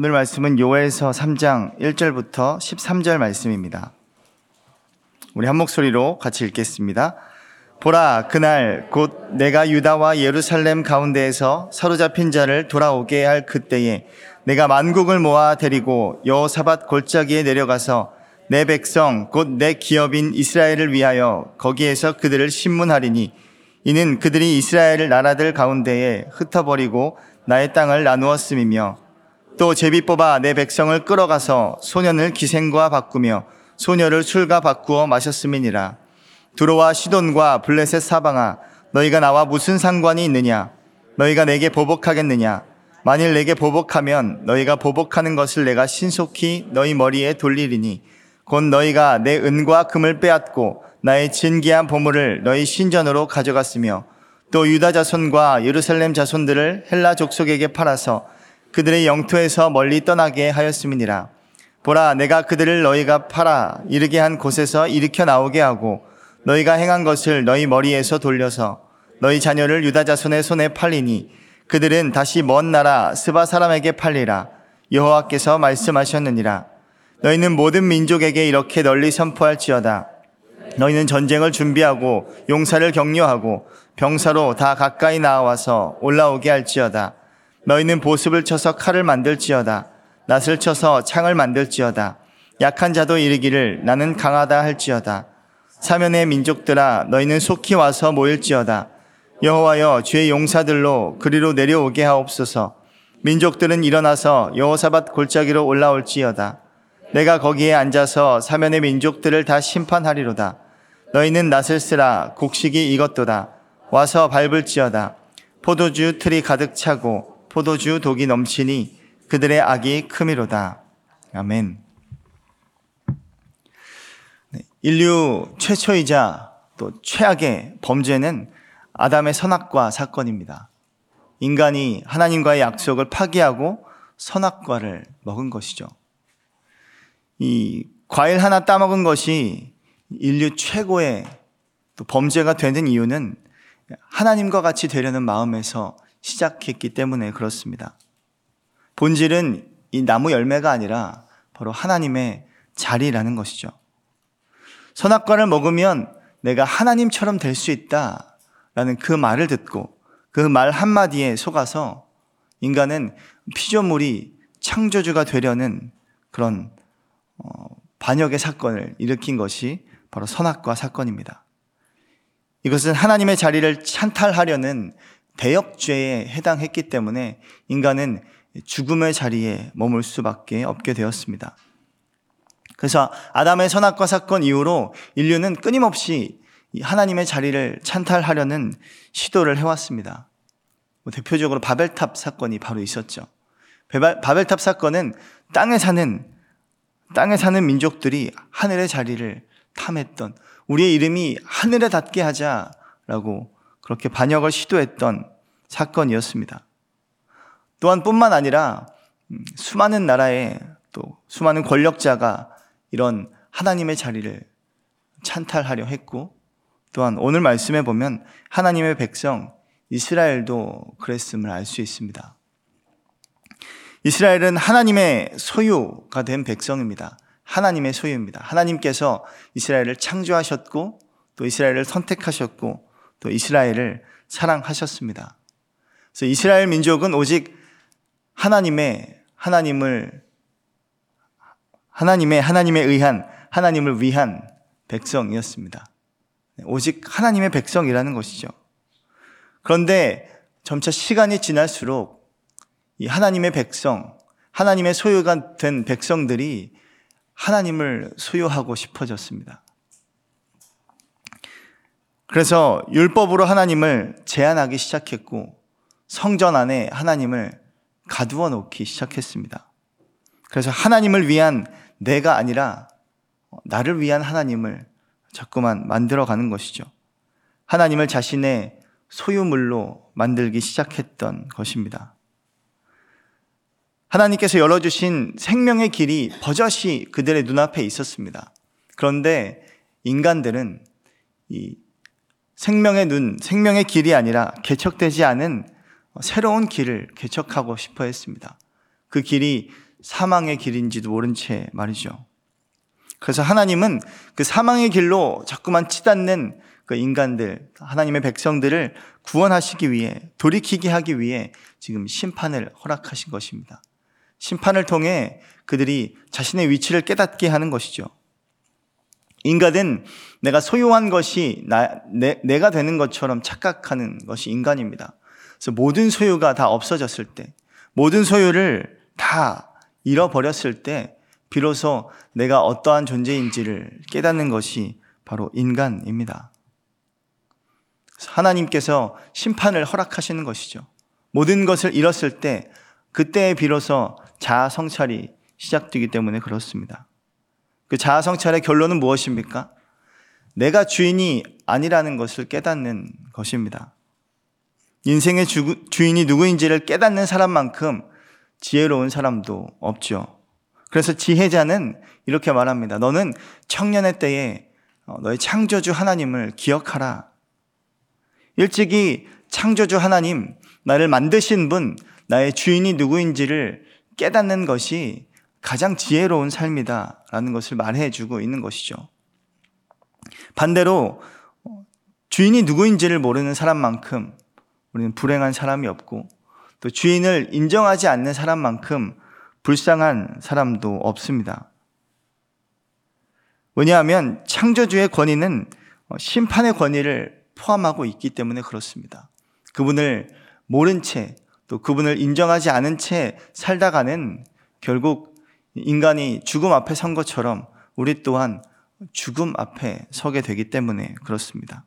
오늘 말씀은 요엘서 3장 1절부터 13절 말씀입니다. 우리 한 목소리로 같이 읽겠습니다. 보라 그날 곧 내가 유다와 예루살렘 가운데에서 사로잡힌 자를 돌아오게 할 그때에 내가 만국을 모아 데리고 여호사밧 골짜기에 내려가서 내 백성 곧 내 기업인 이스라엘을 위하여 거기에서 그들을 신문하리니 이는 그들이 이스라엘 나라들 가운데에 흩어버리고 나의 땅을 나누었음이며 또 제비 뽑아 내 백성을 끌어가서 소년을 기생과 바꾸며 소녀를 술과 바꾸어 마셨음이니라. 두로와 시돈과 블레셋 사방아 너희가 나와 무슨 상관이 있느냐? 너희가 내게 보복하겠느냐? 만일 내게 보복하면 너희가 보복하는 것을 내가 신속히 너희 머리에 돌리리니 곧 너희가 내 은과 금을 빼앗고 나의 진귀한 보물을 너희 신전으로 가져갔으며 또 유다 자손과 예루살렘 자손들을 헬라 족속에게 팔아서 그들의 영토에서 멀리 떠나게 하였음이니라. 보라 내가 그들을 너희가 팔아 이르게 한 곳에서 일으켜 나오게 하고 너희가 행한 것을 너희 머리에서 돌려서 너희 자녀를 유다 자손의 손에 팔리니 그들은 다시 먼 나라 스바 사람에게 팔리라. 여호와께서 말씀하셨느니라. 너희는 모든 민족에게 이렇게 널리 선포할지어다. 너희는 전쟁을 준비하고 용사를 격려하고 병사로 다 가까이 나와서 올라오게 할지어다 너희는 보습을 쳐서 칼을 만들지어다. 낫을 쳐서 창을 만들지어다. 약한 자도 이르기를 나는 강하다 할지어다. 사면의 민족들아 너희는 속히 와서 모일지어다. 여호와여 주의 용사들로 그리로 내려오게 하옵소서. 민족들은 일어나서 여호사밧 골짜기로 올라올지어다. 내가 거기에 앉아서 사면의 민족들을 다 심판하리로다. 너희는 낫을 쓰라 곡식이 이것도다. 와서 밟을지어다. 포도주 틀이 가득 차고 포도주 독이 넘치니 그들의 악이 크미로다 아멘 네, 인류 최초이자 또 최악의 범죄는 아담의 선악과 사건입니다. 인간이 하나님과의 약속을 파기하고 선악과를 먹은 것이죠. 이 과일 하나 따먹은 것이 인류 최고의 또 범죄가 되는 이유는 하나님과 같이 되려는 마음에서 시작했기 때문에 그렇습니다. 본질은 이 나무 열매가 아니라 바로 하나님의 자리라는 것이죠. 선악과를 먹으면 내가 하나님처럼 될 수 있다라는 그 말을 듣고 그 말 한마디에 속아서 인간은 피조물이 창조주가 되려는 그런 어, 반역의 사건을 일으킨 것이 바로 선악과 사건입니다. 이것은 하나님의 자리를 찬탈하려는 대역죄에 해당했기 때문에 인간은 죽음의 자리에 머물 수밖에 없게 되었습니다. 그래서 아담의 선악과 사건 이후로 인류는 끊임없이 하나님의 자리를 찬탈하려는 시도를 해왔습니다. 뭐 대표적으로 바벨탑 사건이 바로 있었죠. 바벨탑 사건은 땅에 사는 땅에 사는 민족들이 하늘의 자리를 탐했던 우리의 이름이 하늘에 닿게 하자라고 그렇게 반역을 시도했던 사건이었습니다. 또한 뿐만 아니라 음, 수많은 나라의 또 수많은 권력자가 이런 하나님의 자리를 찬탈하려 했고 또한 오늘 말씀에 보면 하나님의 백성 이스라엘도 그랬음을 알 수 있습니다. 이스라엘은 하나님의 소유가 된 백성입니다. 하나님의 소유입니다. 하나님께서 이스라엘을 창조하셨고 또 이스라엘을 선택하셨고 또 이스라엘을 사랑하셨습니다. 그래서 이스라엘 민족은 오직 하나님의 하나님을 하나님의 하나님에 의한 하나님을 위한 백성이었습니다. 오직 하나님의 백성이라는 것이죠. 그런데 점차 시간이 지날수록 이 하나님의 백성, 하나님의 소유가 된 백성들이 하나님을 소유하고 싶어졌습니다. 그래서 율법으로 하나님을 제한하기 시작했고 성전 안에 하나님을 가두어 놓기 시작했습니다. 그래서 하나님을 위한 내가 아니라 나를 위한 하나님을 자꾸만 만들어 가는 것이죠. 하나님을 자신의 소유물로 만들기 시작했던 것입니다. 하나님께서 열어주신 생명의 길이 버젓이 그들의 눈앞에 있었습니다. 그런데 인간들은 이 생명의 눈, 생명의 길이 아니라 개척되지 않은 새로운 길을 개척하고 싶어 했습니다. 그 길이 사망의 길인지도 모른 채 말이죠. 그래서 하나님은 그 사망의 길로 자꾸만 치닫는 그 인간들, 하나님의 백성들을 구원하시기 위해, 돌이키게 하기 위해 지금 심판을 허락하신 것입니다. 심판을 통해 그들이 자신의 위치를 깨닫게 하는 것이죠. 인간은 내가 소유한 것이 나, 내, 내가 되는 것처럼 착각하는 것이 인간입니다. 그래서 모든 소유가 다 없어졌을 때, 모든 소유를 다 잃어버렸을 때, 비로소 내가 어떠한 존재인지를 깨닫는 것이 바로 인간입니다. 하나님께서 심판을 허락하시는 것이죠. 모든 것을 잃었을 때, 그때에 비로소 자아 성찰이 시작되기 때문에 그렇습니다. 그 자아 성찰의 결론은 무엇입니까? 내가 주인이 아니라는 것을 깨닫는 것입니다. 인생의 주, 주인이 누구인지를 깨닫는 사람만큼 지혜로운 사람도 없죠. 그래서 지혜자는 이렇게 말합니다. 너는 청년의 때에 어, 너의 창조주 하나님을 기억하라. 일찍이 창조주 하나님, 나를 만드신 분, 나의 주인이 누구인지를 깨닫는 것이 가장 지혜로운 삶이다라는 것을 말해주고 있는 것이죠. 반대로 주인이 누구인지를 모르는 사람만큼 우리는 불행한 사람이 없고 또 주인을 인정하지 않는 사람만큼 불쌍한 사람도 없습니다. 왜냐하면 창조주의 권위는 심판의 권위를 포함하고 있기 때문에 그렇습니다. 그분을 모른 채 또 그분을 인정하지 않은 채 살다가는 결국 인간이 죽음 앞에 선 것처럼 우리 또한 죽음 앞에 서게 되기 때문에 그렇습니다.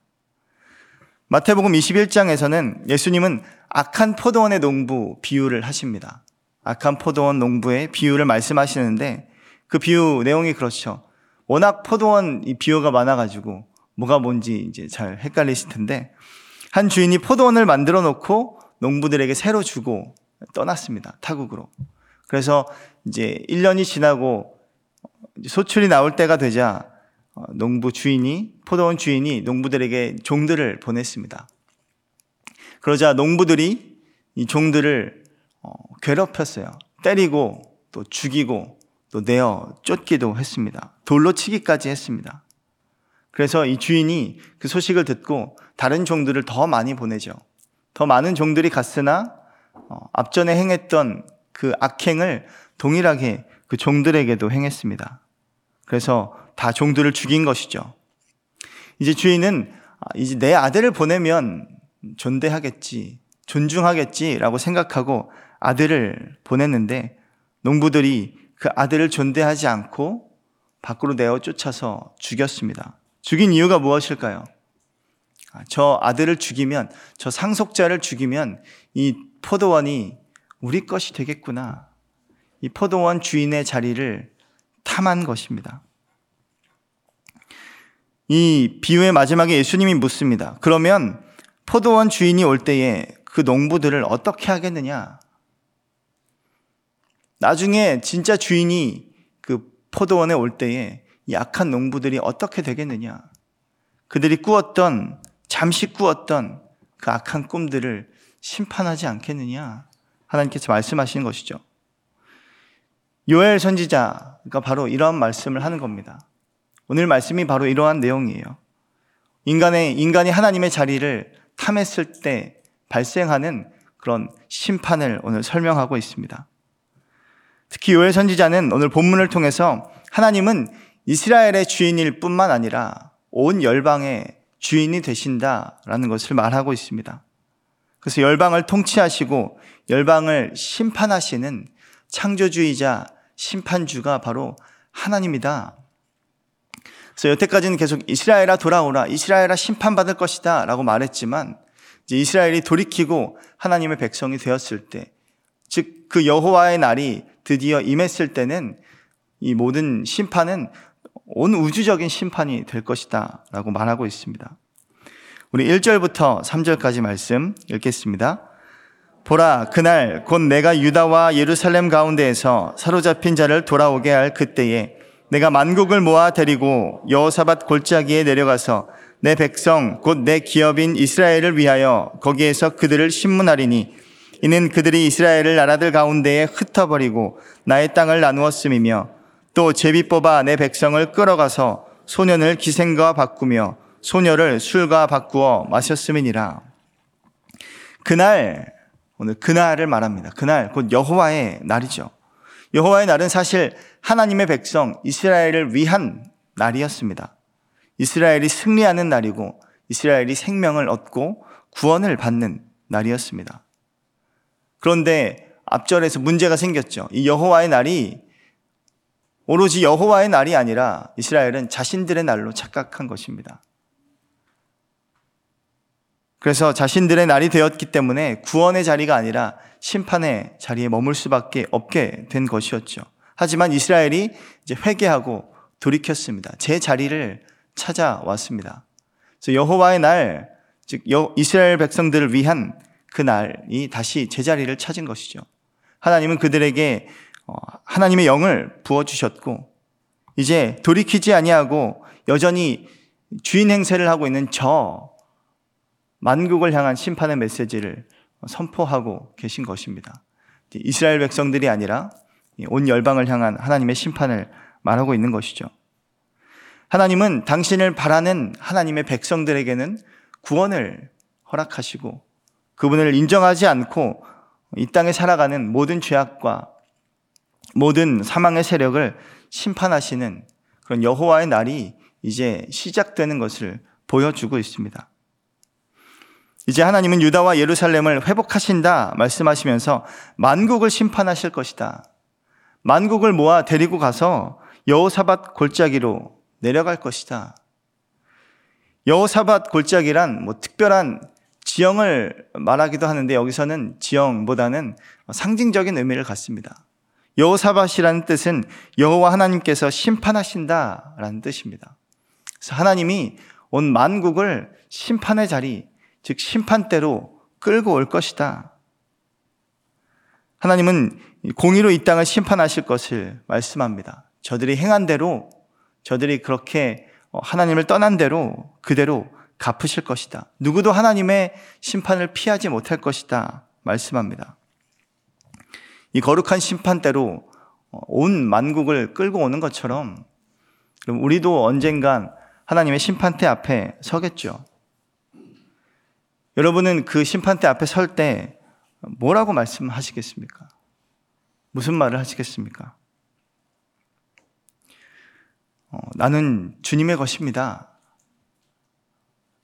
마태복음 21장에서는 예수님은 악한 포도원의 농부 비유를 하십니다. 악한 포도원 농부의 비유를 말씀하시는데 그 비유 내용이 그렇죠. 워낙 포도원 이 비유가 많아가지고 뭐가 뭔지 이제 잘 헷갈리실 텐데 한 주인이 포도원을 만들어 놓고 농부들에게 새로 주고 떠났습니다. 타국으로. 그래서 이제 1년이 지나고 소출이 나올 때가 되자 어, 농부 주인이 포도원 주인이 농부들에게 종들을 보냈습니다. 그러자 농부들이 이 종들을 어, 괴롭혔어요. 때리고 또 죽이고 또 내어 쫓기도 했습니다. 돌로 치기까지 했습니다. 그래서 이 주인이 그 소식을 듣고 다른 종들을 더 많이 보내죠. 더 많은 종들이 갔으나 어, 앞전에 행했던 그 악행을 동일하게 그 종들에게도 행했습니다. 그래서 다 종들을 죽인 것이죠. 이제 주인은 아, 이제 내 아들을 보내면 존대하겠지, 존중하겠지라고 생각하고 아들을 보냈는데 농부들이 그 아들을 존대하지 않고 밖으로 내어 쫓아서 죽였습니다. 죽인 이유가 무엇일까요? 아, 저 아들을 죽이면, 저 상속자를 죽이면 이 포도원이 우리 것이 되겠구나. 이 포도원 주인의 자리를 탐한 것입니다. 이 비유의 마지막에 예수님이 묻습니다. 그러면 포도원 주인이 올 때에 그 농부들을 어떻게 하겠느냐? 나중에 진짜 주인이 그 포도원에 올 때에 이 악한 농부들이 어떻게 되겠느냐? 그들이 꾸었던, 잠시 꾸었던 그 악한 꿈들을 심판하지 않겠느냐? 하나님께서 말씀하시는 것이죠. 요엘 선지자가 바로 이러한 말씀을 하는 겁니다. 오늘 말씀이 바로 이러한 내용이에요. 인간의, 인간이 하나님의 자리를 탐했을 때 발생하는 그런 심판을 오늘 설명하고 있습니다. 특히 요엘 선지자는 오늘 본문을 통해서 하나님은 이스라엘의 주인일 뿐만 아니라 온 열방의 주인이 되신다라는 것을 말하고 있습니다. 그래서 열방을 통치하시고 열방을 심판하시는 창조주의자 심판주가 바로 하나님이다. 그래서 여태까지는 계속 이스라엘아 돌아오라, 이스라엘아 심판받을 것이다 라고 말했지만 이제 이스라엘이 돌이키고 하나님의 백성이 되었을 때, 즉 그 여호와의 날이 드디어 임했을 때는 이 모든 심판은 온 우주적인 심판이 될 것이다 라고 말하고 있습니다. 우리 1절부터 3절까지 말씀 읽겠습니다. 보라 그날 곧 내가 유다와 예루살렘 가운데에서 사로잡힌 자를 돌아오게 할 그때에 내가 만국을 모아 데리고 여호사밧 골짜기에 내려가서 내 백성 곧 내 기업인 이스라엘을 위하여 거기에서 그들을 신문하리니 이는 그들이 이스라엘을 나라들 가운데에 흩어버리고 나의 땅을 나누었음이며 또 제비 뽑아 내 백성을 끌어가서 소년을 기생과 바꾸며 소녀를 술과 바꾸어 마셨음이니라. 그날 오늘 그날을 말합니다. 그날 곧 여호와의 날이죠. 여호와의 날은 사실 하나님의 백성 이스라엘을 위한 날이었습니다. 이스라엘이 승리하는 날이고 이스라엘이 생명을 얻고 구원을 받는 날이었습니다. 그런데 앞절에서 문제가 생겼죠. 이 여호와의 날이 오로지 여호와의 날이 아니라 이스라엘은 자신들의 날로 착각한 것입니다. 그래서 자신들의 날이 되었기 때문에 구원의 자리가 아니라 심판의 자리에 머물 수밖에 없게 된 것이었죠. 하지만 이스라엘이 이제 회개하고 돌이켰습니다. 제 자리를 찾아왔습니다. 그래서 여호와의 날, 즉 이스라엘 백성들을 위한 그 날이 다시 제자리를 찾은 것이죠. 하나님은 그들에게 어, 하나님의 영을 부어 주셨고 이제 돌이키지 아니하고 여전히 주인 행세를 하고 있는 저 만국을 향한 심판의 메시지를 선포하고 계신 것입니다. 이스라엘 백성들이 아니라 온 열방을 향한 하나님의 심판을 말하고 있는 것이죠. 하나님은 당신을 바라는 하나님의 백성들에게는 구원을 허락하시고 그분을 인정하지 않고 이 땅에 살아가는 모든 죄악과 모든 사망의 세력을 심판하시는 그런 여호와의 날이 이제 시작되는 것을 보여주고 있습니다. 이제 하나님은 유다와 예루살렘을 회복하신다 말씀하시면서 만국을 심판하실 것이다. 만국을 모아 데리고 가서 여호사밧 골짜기로 내려갈 것이다. 여호사밧 골짜기란 뭐 특별한 지형을 말하기도 하는데 여기서는 지형보다는 상징적인 의미를 갖습니다. 여호사밧이라는 뜻은 여호와 하나님께서 심판하신다라는 뜻입니다. 그래서 하나님이 온 만국을 심판의 자리, 즉 심판대로 끌고 올 것이다. 하나님은 공의로 이 땅을 심판하실 것을 말씀합니다. 저들이 행한 대로 저들이 그렇게 하나님을 떠난 대로 그대로 갚으실 것이다. 누구도 하나님의 심판을 피하지 못할 것이다. 말씀합니다. 이 거룩한 심판대로 온 만국을 끌고 오는 것처럼 우리도 언젠간 하나님의 심판대 앞에 서겠죠. 여러분은 그 심판대 앞에 설 때 뭐라고 말씀하시겠습니까? 무슨 말을 하시겠습니까? 어, 나는 주님의 것입니다.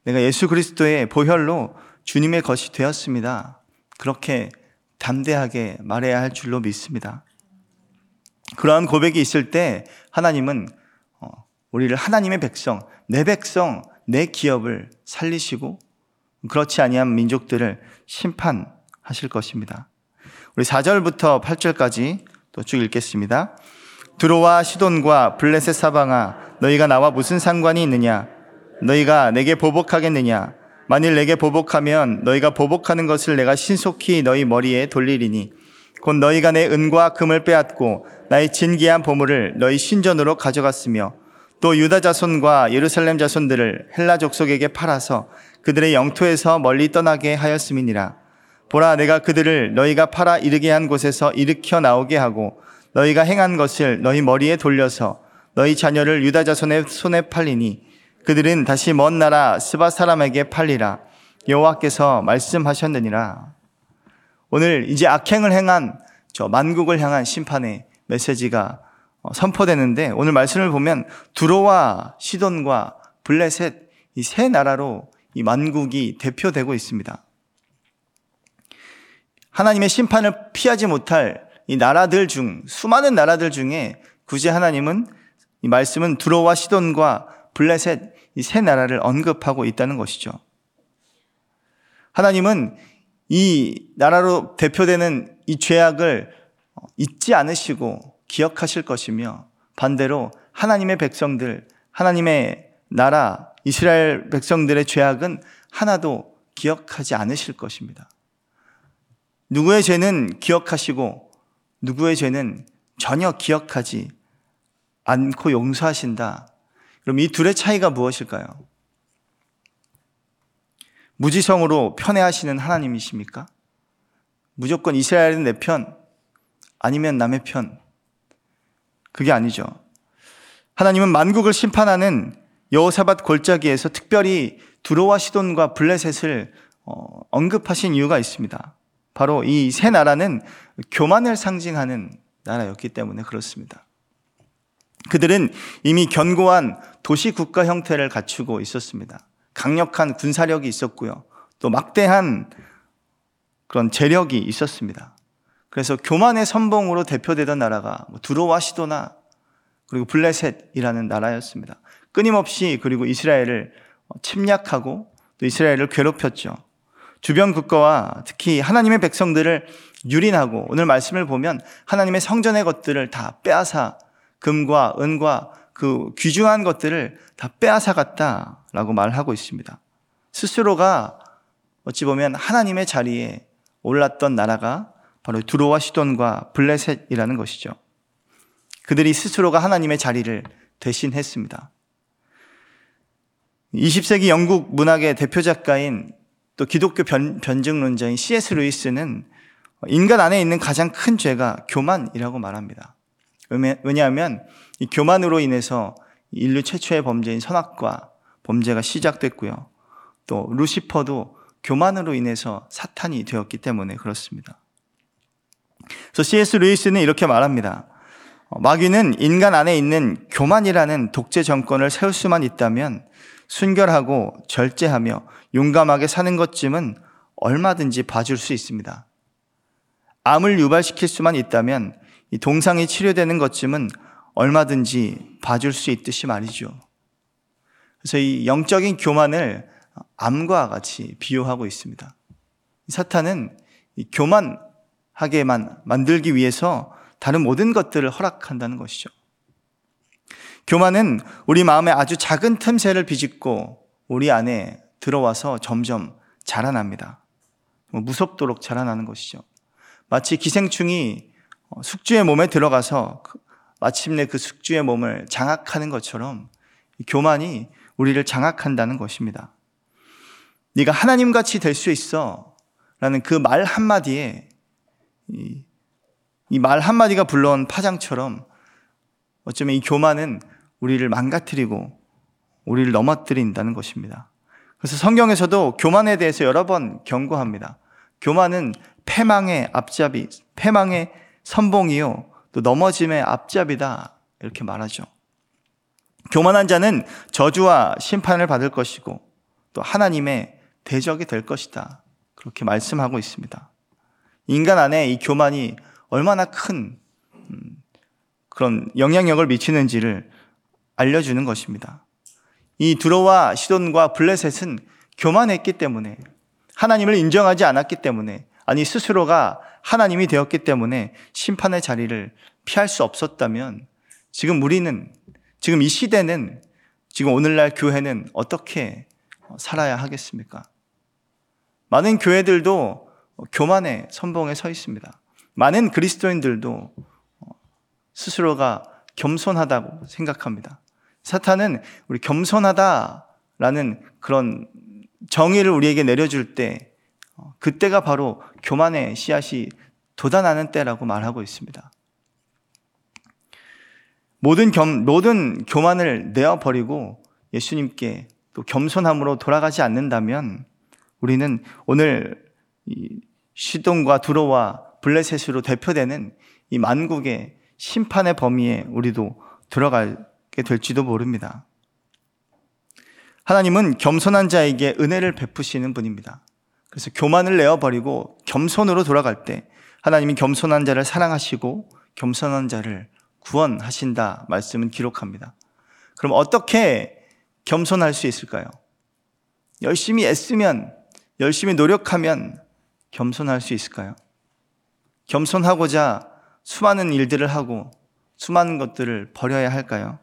내가 예수 그리스도의 보혈로 주님의 것이 되었습니다. 그렇게 담대하게 말해야 할 줄로 믿습니다. 그러한 고백이 있을 때 하나님은 어, 우리를 하나님의 백성, 내 백성, 내 기업을 살리시고 그렇지 아니한 민족들을 심판하실 것입니다. 우리 4절부터 8절까지 또 쭉 읽겠습니다. 드로와 시돈과 블레셋 사방아 너희가 나와 무슨 상관이 있느냐 너희가 내게 보복하겠느냐 만일 내게 보복하면 너희가 보복하는 것을 내가 신속히 너희 머리에 돌리리니 곧 너희가 내 은과 금을 빼앗고 나의 진기한 보물을 너희 신전으로 가져갔으며 또 유다 자손과 예루살렘 자손들을 헬라 족속에게 팔아서 그들의 영토에서 멀리 떠나게 하였음이니라. 보라, 내가 그들을 너희가 팔아 이르게 한 곳에서 일으켜 나오게 하고 너희가 행한 것을 너희 머리에 돌려서 너희 자녀를 유다 자손의 손에 팔리니 그들은 다시 먼 나라 스바 사람에게 팔리라. 여호와께서 말씀하셨느니라. 오늘 이제 악행을 행한 저 만국을 향한 심판의 메시지가 어, 선포되는데 오늘 말씀을 보면 두로와 시돈과 블레셋 이 세 나라로 이 만국이 대표되고 있습니다. 하나님의 심판을 피하지 못할 이 나라들 중 수많은 나라들 중에 굳이 하나님은 이 말씀은 두로와 시돈과 블레셋 이 세 나라를 언급하고 있다는 것이죠. 하나님은 이 나라로 대표되는 이 죄악을 잊지 않으시고 기억하실 것이며 반대로 하나님의 백성들, 하나님의 나라, 이스라엘 백성들의 죄악은 하나도 기억하지 않으실 것입니다. 누구의 죄는 기억하시고 누구의 죄는 전혀 기억하지 않고 용서하신다. 그럼 이 둘의 차이가 무엇일까요? 무지성으로 편애하시는 하나님이십니까? 무조건 이스라엘은 내 편, 아니면 남의 편. 그게 아니죠. 하나님은 만국을 심판하는 여호사밧 골짜기에서 특별히 두로와 시돈과 블레셋을 어, 언급하신 이유가 있습니다. 바로 이 세 나라는 교만을 상징하는 나라였기 때문에 그렇습니다. 그들은 이미 견고한 도시 국가 형태를 갖추고 있었습니다. 강력한 군사력이 있었고요. 또 막대한 그런 재력이 있었습니다. 그래서 교만의 선봉으로 대표되던 나라가 뭐 두로와 시도나 그리고 블레셋이라는 나라였습니다. 끊임없이 그리고 이스라엘을 침략하고 또 이스라엘을 괴롭혔죠. 주변 국가와 특히 하나님의 백성들을 유린하고 오늘 말씀을 보면 하나님의 성전의 것들을 다 빼앗아 금과 은과 그 귀중한 것들을 다 빼앗아 갔다라고 말하고 있습니다. 스스로가 어찌 보면 하나님의 자리에 올랐던 나라가 바로 두로와 시돈과 블레셋이라는 것이죠. 그들이 스스로가 하나님의 자리를 대신했습니다. 20세기 영국 문학의 대표 작가인 또 기독교 변, 변증론자인 C.S. 루이스는 인간 안에 있는 가장 큰 죄가 교만이라고 말합니다. 왜냐하면 이 교만으로 인해서 인류 최초의 범죄인 선악과 범죄가 시작됐고요. 또 루시퍼도 교만으로 인해서 사탄이 되었기 때문에 그렇습니다. 그래서 C.S. 루이스는 이렇게 말합니다. 마귀는 인간 안에 있는 교만이라는 독재 정권을 세울 수만 있다면 순결하고 절제하며 용감하게 사는 것쯤은 얼마든지 봐줄 수 있습니다. 암을 유발시킬 수만 있다면 이 동상이 치료되는 것쯤은 얼마든지 봐줄 수 있듯이 말이죠. 그래서 이 영적인 교만을 암과 같이 비유하고 있습니다. 사탄은 교만하게만 만들기 위해서 다른 모든 것들을 허락한다는 것이죠. 교만은 우리 마음에 아주 작은 틈새를 비집고 우리 안에 들어와서 점점 자라납니다. 뭐 무섭도록 자라나는 것이죠. 마치 기생충이 숙주의 몸에 들어가서 그 마침내 그 숙주의 몸을 장악하는 것처럼 교만이 우리를 장악한다는 것입니다. 네가 하나님 같이 될 수 있어. 라는 그 말 한마디에 이 말 한마디가 불러온 파장처럼 어쩌면 이 교만은 우리를 망가뜨리고 우리를 넘어뜨린다는 것입니다. 그래서 성경에서도 교만에 대해서 여러 번 경고합니다. 교만은 패망의 앞잡이, 패망의 선봉이요. 또 넘어짐의 앞잡이다. 이렇게 말하죠. 교만한 자는 저주와 심판을 받을 것이고 또 하나님의 대적이 될 것이다. 그렇게 말씀하고 있습니다. 인간 안에 이 교만이 얼마나 큰 음, 그런 영향력을 미치는지를 알려주는 것입니다. 이 두로와 시돈과 블레셋은 교만했기 때문에 하나님을 인정하지 않았기 때문에 아니 스스로가 하나님이 되었기 때문에 심판의 자리를 피할 수 없었다면 지금 우리는 지금 이 시대는 지금 오늘날 교회는 어떻게 살아야 하겠습니까? 많은 교회들도 교만의 선봉에 서 있습니다. 많은 그리스도인들도 스스로가 겸손하다고 생각합니다. 사탄은 우리 겸손하다라는 그런 정의를 우리에게 내려줄 때 어, 그때가 바로 교만의 씨앗이 돋아나는 때라고 말하고 있습니다. 모든 겸, 모든 교만을 내어버리고 예수님께 또 겸손함으로 돌아가지 않는다면 우리는 오늘 시돈과 두로와 블레셋으로 대표되는 이 만국의 심판의 범위에 우리도 들어갈 게 될지도 모릅니다. 하나님은 겸손한 자에게 은혜를 베푸시는 분입니다. 그래서 교만을 내어버리고 겸손으로 돌아갈 때 하나님이 겸손한 자를 사랑하시고 겸손한 자를 구원하신다 말씀은 기록합니다. 그럼 어떻게 겸손할 수 있을까요? 열심히 애쓰면, 열심히 노력하면 겸손할 수 있을까요? 겸손하고자 수많은 일들을 하고 수많은 것들을 버려야 할까요?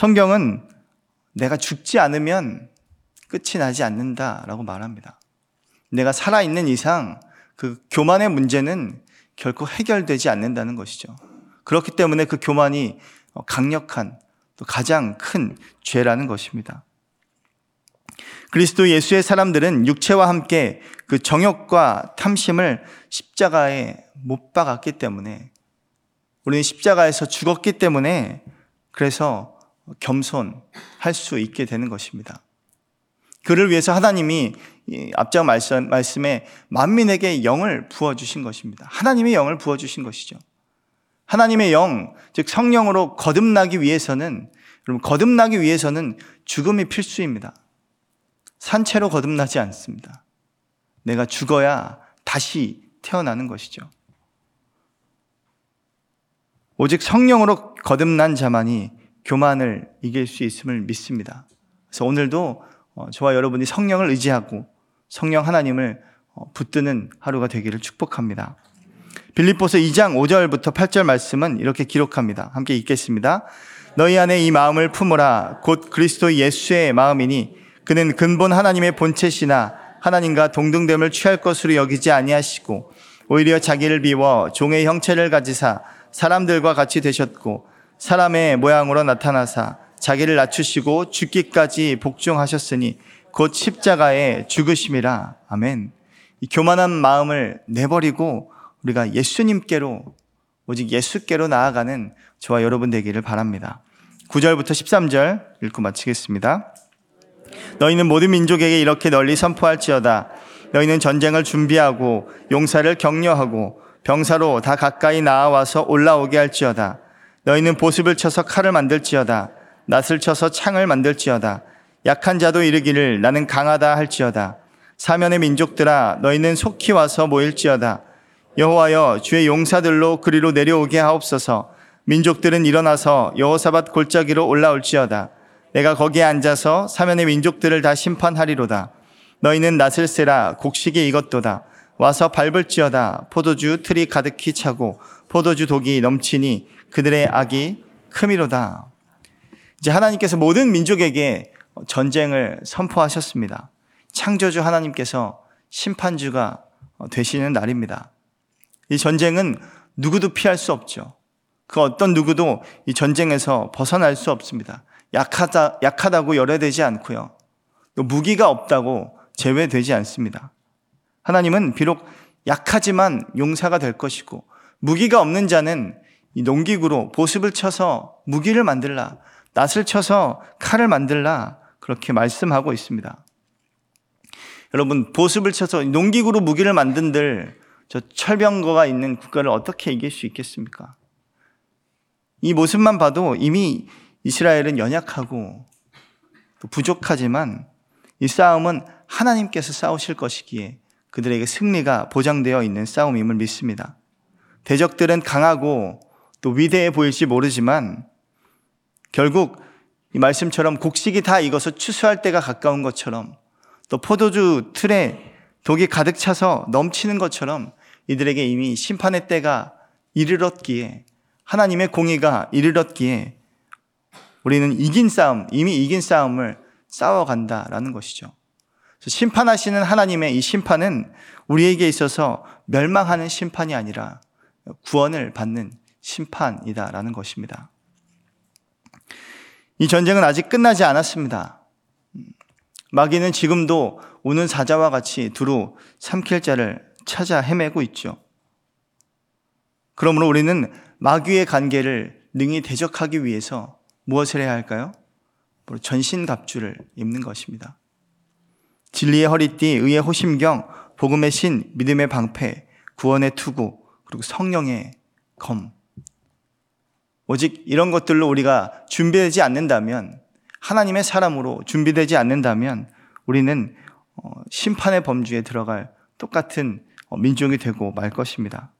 성경은 내가 죽지 않으면 끝이 나지 않는다라고 말합니다. 내가 살아있는 이상 그 교만의 문제는 결코 해결되지 않는다는 것이죠. 그렇기 때문에 그 교만이 강력한 또 가장 큰 죄라는 것입니다. 그리스도 예수의 사람들은 육체와 함께 그 정욕과 탐심을 십자가에 못 박았기 때문에 우리는 십자가에서 죽었기 때문에 그래서 겸손할 수 있게 되는 것입니다. 그를 위해서 하나님이 앞장 말씀, 말씀에 만민에게 영을 부어주신 것입니다. 하나님의 영을 부어주신 것이죠. 하나님의 영, 즉 성령으로 거듭나기 위해서는, 여러분, 거듭나기 위해서는 죽음이 필수입니다. 산채로 거듭나지 않습니다. 내가 죽어야 다시 태어나는 것이죠. 오직 성령으로 거듭난 자만이 교만을 이길 수 있음을 믿습니다. 그래서 오늘도 어, 저와 여러분이 성령을 의지하고 성령 하나님을 어, 붙드는 하루가 되기를 축복합니다. 빌립보서 2장 5절부터 8절 말씀은 이렇게 기록합니다. 함께 읽겠습니다. 너희 안에 이 마음을 품으라 곧 그리스도 예수의 마음이니 그는 근본 하나님의 본체시나 하나님과 동등됨을 취할 것으로 여기지 아니하시고 오히려 자기를 비워 종의 형체를 가지사 사람들과 같이 되셨고 사람의 모양으로 나타나사 자기를 낮추시고 죽기까지 복종하셨으니 곧 십자가에 죽으심이라. 아멘. 이 교만한 마음을 내버리고 우리가 예수님께로 오직 예수께로 나아가는 저와 여러분 되기를 바랍니다. 9절부터 13절 읽고 마치겠습니다. 너희는 모든 민족에게 이렇게 널리 선포할지어다. 너희는 전쟁을 준비하고 용사를 격려하고 병사로 다 가까이 나와서 올라오게 할지어다. 너희는 보습을 쳐서 칼을 만들지어다. 낫을 쳐서 창을 만들지어다. 약한 자도 이르기를 나는 강하다 할지어다. 사면의 민족들아 너희는 속히 와서 모일지어다. 여호와여 주의 용사들로 그리로 내려오게 하옵소서. 민족들은 일어나서 여호사밧 골짜기로 올라올지어다. 내가 거기에 앉아서 사면의 민족들을 다 심판하리로다. 너희는 낫을 세라 곡식이 익었도다. 와서 밟을지어다. 포도주 틀이 가득히 차고 포도주 독이 넘치니 그들의 악이 크미로다. 이제 하나님께서 모든 민족에게 전쟁을 선포하셨습니다. 창조주 하나님께서 심판주가 되시는 날입니다. 이 전쟁은 누구도 피할 수 없죠. 그 어떤 누구도 이 전쟁에서 벗어날 수 없습니다. 약하다, 약하다고 열애되지 않고요. 또 무기가 없다고 제외되지 않습니다. 하나님은 비록 약하지만 용사가 될 것이고 무기가 없는 자는 이 농기구로 보습을 쳐서 무기를 만들라, 낫을 쳐서 칼을 만들라 그렇게 말씀하고 있습니다. 여러분 보습을 쳐서 농기구로 무기를 만든들 저 철병거가 있는 국가를 어떻게 이길 수 있겠습니까? 이 모습만 봐도 이미 이스라엘은 연약하고 또 부족하지만 이 싸움은 하나님께서 싸우실 것이기에 그들에게 승리가 보장되어 있는 싸움임을 믿습니다. 대적들은 강하고 또 위대해 보일지 모르지만 결국 이 말씀처럼 곡식이 다 익어서 추수할 때가 가까운 것처럼 또 포도주 틀에 독이 가득 차서 넘치는 것처럼 이들에게 이미 심판의 때가 이르렀기에 하나님의 공의가 이르렀기에 우리는 이긴 싸움, 이미 이긴 싸움을 싸워간다라는 것이죠. 심판하시는 하나님의 이 심판은 우리에게 있어서 멸망하는 심판이 아니라 구원을 받는 심판이다라는 것입니다. 이 전쟁은 아직 끝나지 않았습니다. 마귀는 지금도 오는 사자와 같이 두루 삼킬 자를 찾아 헤매고 있죠. 그러므로 우리는 마귀의 관계를 능히 대적하기 위해서 무엇을 해야 할까요? 전신갑주를 입는 것입니다. 진리의 허리띠, 의의 호심경, 복음의 신, 믿음의 방패, 구원의 투구, 그리고 성령의 검. 오직 이런 것들로 우리가 준비되지 않는다면, 하나님의 사람으로 준비되지 않는다면, 우리는 어, 심판의 범주에 들어갈 똑같은 어, 민족이 되고 말 것입니다.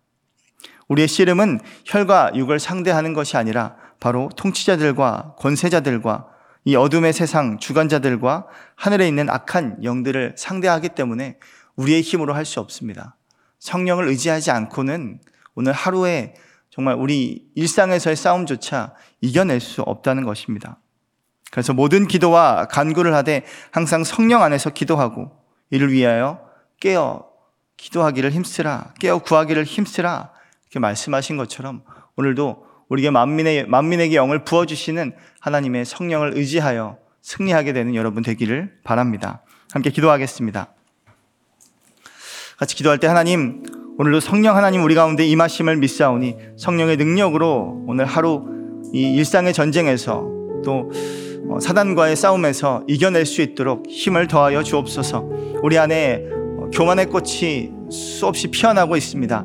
우리의 씨름은 혈과 육을 상대하는 것이 아니라 바로 통치자들과 권세자들과 이 어둠의 세상 주관자들과 하늘에 있는 악한 영들을 상대하기 때문에 우리의 힘으로 할 수 없습니다. 성령을 의지하지 않고는 오늘 하루에 정말 우리 일상에서의 싸움조차 이겨낼 수 없다는 것입니다. 그래서 모든 기도와 간구를 하되 항상 성령 안에서 기도하고 이를 위하여 깨어 기도하기를 힘쓰라, 깨어 구하기를 힘쓰라 이렇게 말씀하신 것처럼 오늘도 우리에게 만민의, 만민에게 영을 부어 주시는 하나님의 성령을 의지하여 승리하게 되는 여러분 되기를 바랍니다. 함께 기도하겠습니다. 같이 기도할 때 하나님 오늘도 성령 하나님 우리 가운데 임하심을 믿사오니 성령의 능력으로 오늘 하루 이 일상의 전쟁에서 또 어, 사단과의 싸움에서 이겨낼 수 있도록 힘을 더하여 주옵소서. 우리 안에 어, 교만의 꽃이 수없이 피어나고 있습니다.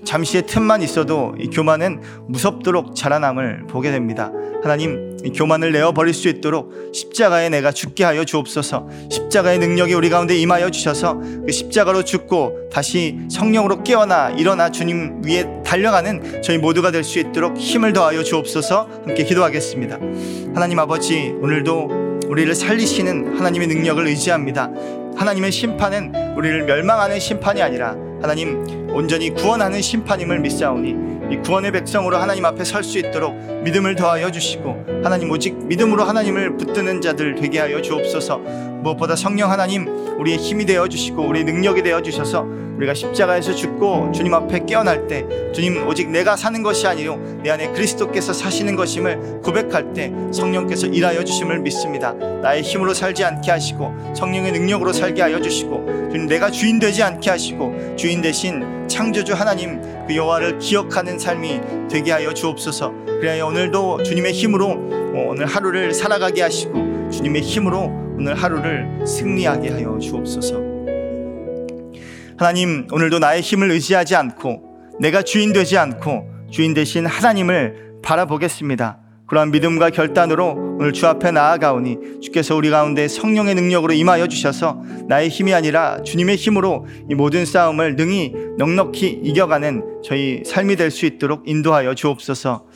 어, 잠시의 틈만 있어도 이 교만은 무섭도록 자라남을 보게 됩니다. 하나님, 이 교만을 내어 버릴 수 있도록 십자가에 내가 죽게 하여 주옵소서. 십자가의 능력이 우리 가운데 임하여 주셔서 그 십자가로 죽고 다시 성령으로 깨어나 일어나 주님 위에 달려가는 저희 모두가 될 수 있도록 힘을 더하여 주옵소서. 함께 기도하겠습니다. 하나님 아버지, 오늘도 우리를 살리시는 하나님의 능력을 의지합니다. 하나님의 심판은 우리를 멸망하는 심판이 아니라 하나님 온전히 구원하는 심판임을 믿사오니 이 구원의 백성으로 하나님 앞에 설 수 있도록 믿음을 더하여 주시고 하나님 오직 믿음으로 하나님을 붙드는 자들 되게 하여 주옵소서 무엇보다 성령 하나님 우리의 힘이 되어 주시고 우리의 능력이 되어 주셔서 우리가 십자가에서 죽고 주님 앞에 깨어날 때 주님 오직 내가 사는 것이 아니요 내 안에 그리스도께서 사시는 것임을 고백할 때 성령께서 일하여 주심을 믿습니다. 나의 힘으로 살지 않게 하시고 성령의 능력으로 살게 하여 주시고 주님 내가 주인 되지 않게 하시고 주인 대신 창조주 하나님 그 여호와를 기억하는 삶이 되게 하여 주옵소서. 그래야 오늘도 주님의 힘으로 오늘 하루를 살아가게 하시고 주님의 힘으로 오늘 하루를 승리하게 하여 주옵소서 하나님 오늘도 나의 힘을 의지하지 않고 내가 주인 되지 않고 주인 대신 하나님을 바라보겠습니다. 그러한 믿음과 결단으로 오늘 주 앞에 나아가오니 주께서 우리 가운데 성령의 능력으로 임하여 주셔서 나의 힘이 아니라 주님의 힘으로 이 모든 싸움을 능히 넉넉히 이겨가는 저희 삶이 될 수 있도록 인도하여 주옵소서.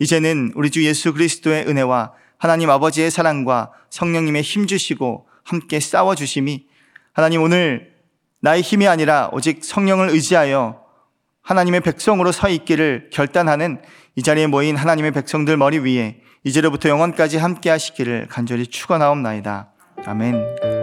이제는 우리 주 예수 그리스도의 은혜와 하나님 아버지의 사랑과 성령님의 힘 주시고 함께 싸워 주심이 하나님 오늘 나의 힘이 아니라 오직 성령을 의지하여 하나님의 백성으로 서 있기를 결단하는 이 자리에 모인 하나님의 백성들 머리 위에 이제로부터 영원까지 함께 하시기를 간절히 축원하옵나이다. 아멘.